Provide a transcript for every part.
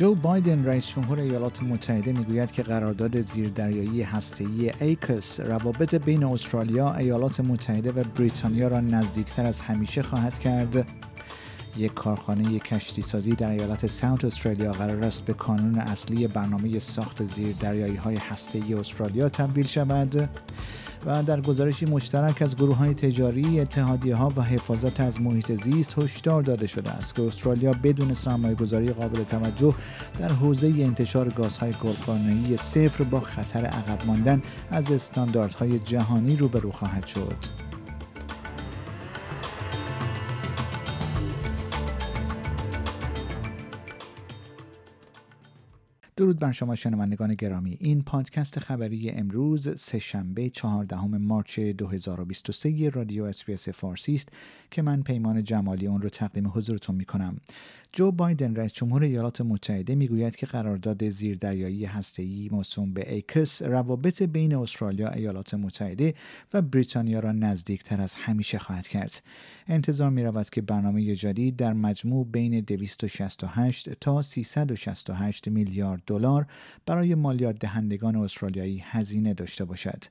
جو بایدن رئیس جمهور ایالات متحده می‌گوید که قرارداد زیردریایی هسته‌ای AUKUS روابط بین استرالیا، ایالات متحده و بریتانیا را نزدیکتر از همیشه خواهد کرد. یک کارخانه کشتی سازی در ایالت ساوت استرالیا قرار است به کانون اصلی برنامه ساخت زیردریایی های هسته‌ای استرالیا تبدیل شود. و در گزارشی مشترک از گروه های تجاری، اتحادیه ها و حفاظت از محیط زیست هشدار داده شده است که استرالیا بدون سرمایه گذاری قابل توجه در حوزه انتشار گازهای گلخانه‌ای صفر با خطر عقب ماندن از استانداردهای جهانی روبرو خواهد شد. the بر شما شنوندگان گرامی این پادکست خبری امروز سهشنبه 14 March 2023 رادیو SBS فارسی است که من پیمان جمالی اون رو تقدیم حضورتون می کنم جو بایدن رئیس جمهور ایالات متحده می‌گوید که قرارداد زیردریایی هسته‌ای موسوم به AUKUS روابط بین استرالیا، ایالات متحده و بریتانیا را نزدیکتر از همیشه خواهد کرد. انتظار می رود که برنامه جدید در مجموع بین 268 تا 368 میلیارد دلار برای مالیات دهندگان استرالیایی هزینه داشته باشد.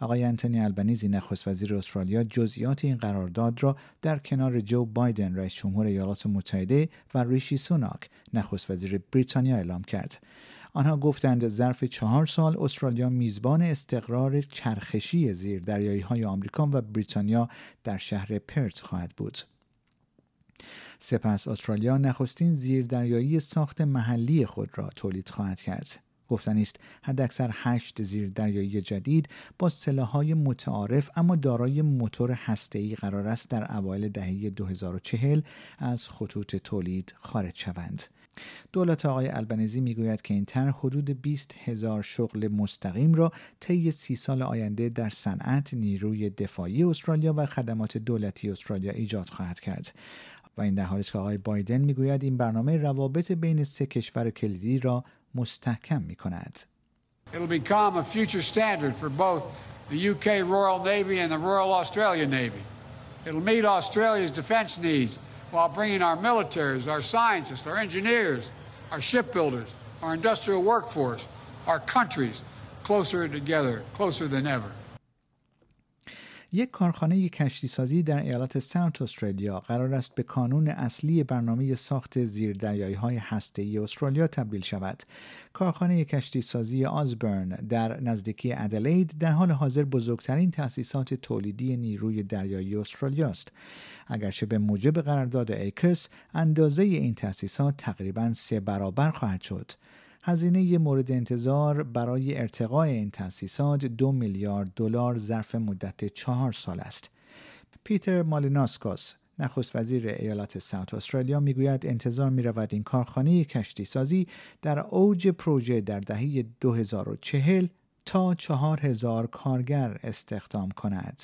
آقای انتونی البنیزی نخست وزیر استرالیا جزئیات این قرارداد را در کنار جو بایدن رئیس جمهور ایالات متحده و ریشی سوناک نخست وزیر بریتانیا اعلام کرد آنها گفتند ظرف چهار سال استرالیا میزبان استقرار چرخشی زیر دریایی های آمریکا و بریتانیا در شهر پرت خواهد بود. سپس استرالیا نخستین زیردریایی ساخت محلی خود را تولید خواهد کرد. گفتنی است حداکثر هشت زیر دریایی جدید با سلاحهای متعارف اما دارای موتور هسته‌ای قرار است در اوایل دهه 2040 از خطوط تولید خارج شوند. دولت آقای البنزی می‌گوید که این طرح حدود 20 هزار شغل مستقیم را طی سی سال آینده در صنعت نیروی دفاعی استرالیا و خدمات دولتی استرالیا ایجاد خواهد کرد و این در حالی است که آقای بایدن میگوید این برنامه روابط بین سه کشور کلیدی را مستحکم می کند. It'll become a future standard for both the UK Royal Navy and the Royal Australia Navy. It'll meet Australia's defense needs while bringing our militaries, our scientists, our engineers, our shipbuilders, our industrial workforce, our countries closer together, closer than ever. یک کارخانه کشتی سازی در ایالت ساوت استرالیا قرار است به کانون اصلی برنامه ساخت زیردریایی های هسته استرالیا تبدیل شود. کارخانه کشتی سازی آزبرن در نزدیکی ادلید در حال حاضر بزرگترین تأسیسات تولیدی نیروی دریایی استرالیا است. اگرچه به موجب قرارداد AUKUS اندازه این تأسیسات تقریبا سه برابر خواهد شد. هزینه مورد انتظار برای ارتقای این تأسیسات دو میلیارد دلار ظرف مدت چهار سال است. پیتر مالیناسکوس نخست وزیر ایالت South Australia می‌گوید انتظار می رود این کارخانه کشتی سازی در اوج پروژه در دهه 2040 تا 4000 کارگر استخدام کند.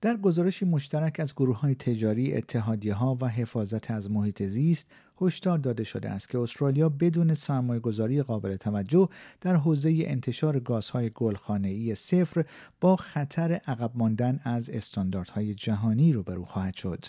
در گزارشی مشترک از گروه های تجاری، اتحادیه ها و حفاظت از محیط زیست هشدار داده شده است که استرالیا بدون سرمایه گذاری قابل توجه در حوزه انتشار گازهای گلخانه‌ای صفر با خطر عقب ماندن از استانداردهای جهانی روبرو خواهد شد.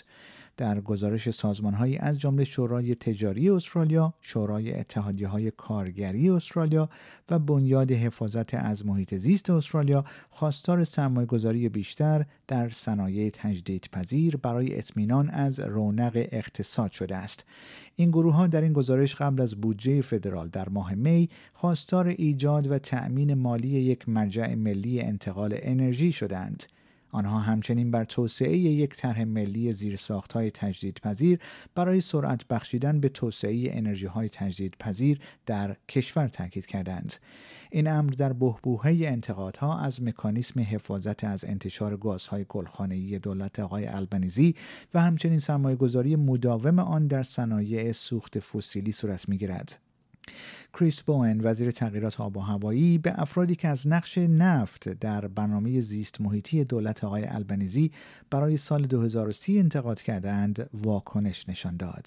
در گزارش سازمانهایی از جمله شورای تجاری استرالیا، شورای اتحادیه های کارگری استرالیا و بنیاد حفاظت از محیط زیست استرالیا خواستار سرمایهگذاری بیشتر در صنایع تجدیدپذیر برای اطمینان از رونق اقتصاد شده است. این گروه ها در این گزارش قبل از بودجه فدرال در ماه می خواستار ایجاد و تأمین مالی یک مرجع ملی انتقال انرژی شدند. آنها همچنین بر توسعه یک طرح ملی زیرساختهای تجدیدپذیر برای سرعت بخشیدن به توسعه انرژی های تجدیدپذیر در کشور تاکید کردند. این امر در بهبوهه انتقادها از مکانیسم حفاظت از انتشار گازهای گلخانه‌ای دولت آقای البنیزی و همچنین سرمایهگذاری مداوم آن در صنایع سوخت فسیلی صورت می‌گیرد. کریس بوئن وزیر تغییرات آب و هوایی به افرادی که از نقش نفت در برنامه زیست محیطی دولت آقای البنیزی برای سال 2030 انتقاد کردند واکنش نشان داد.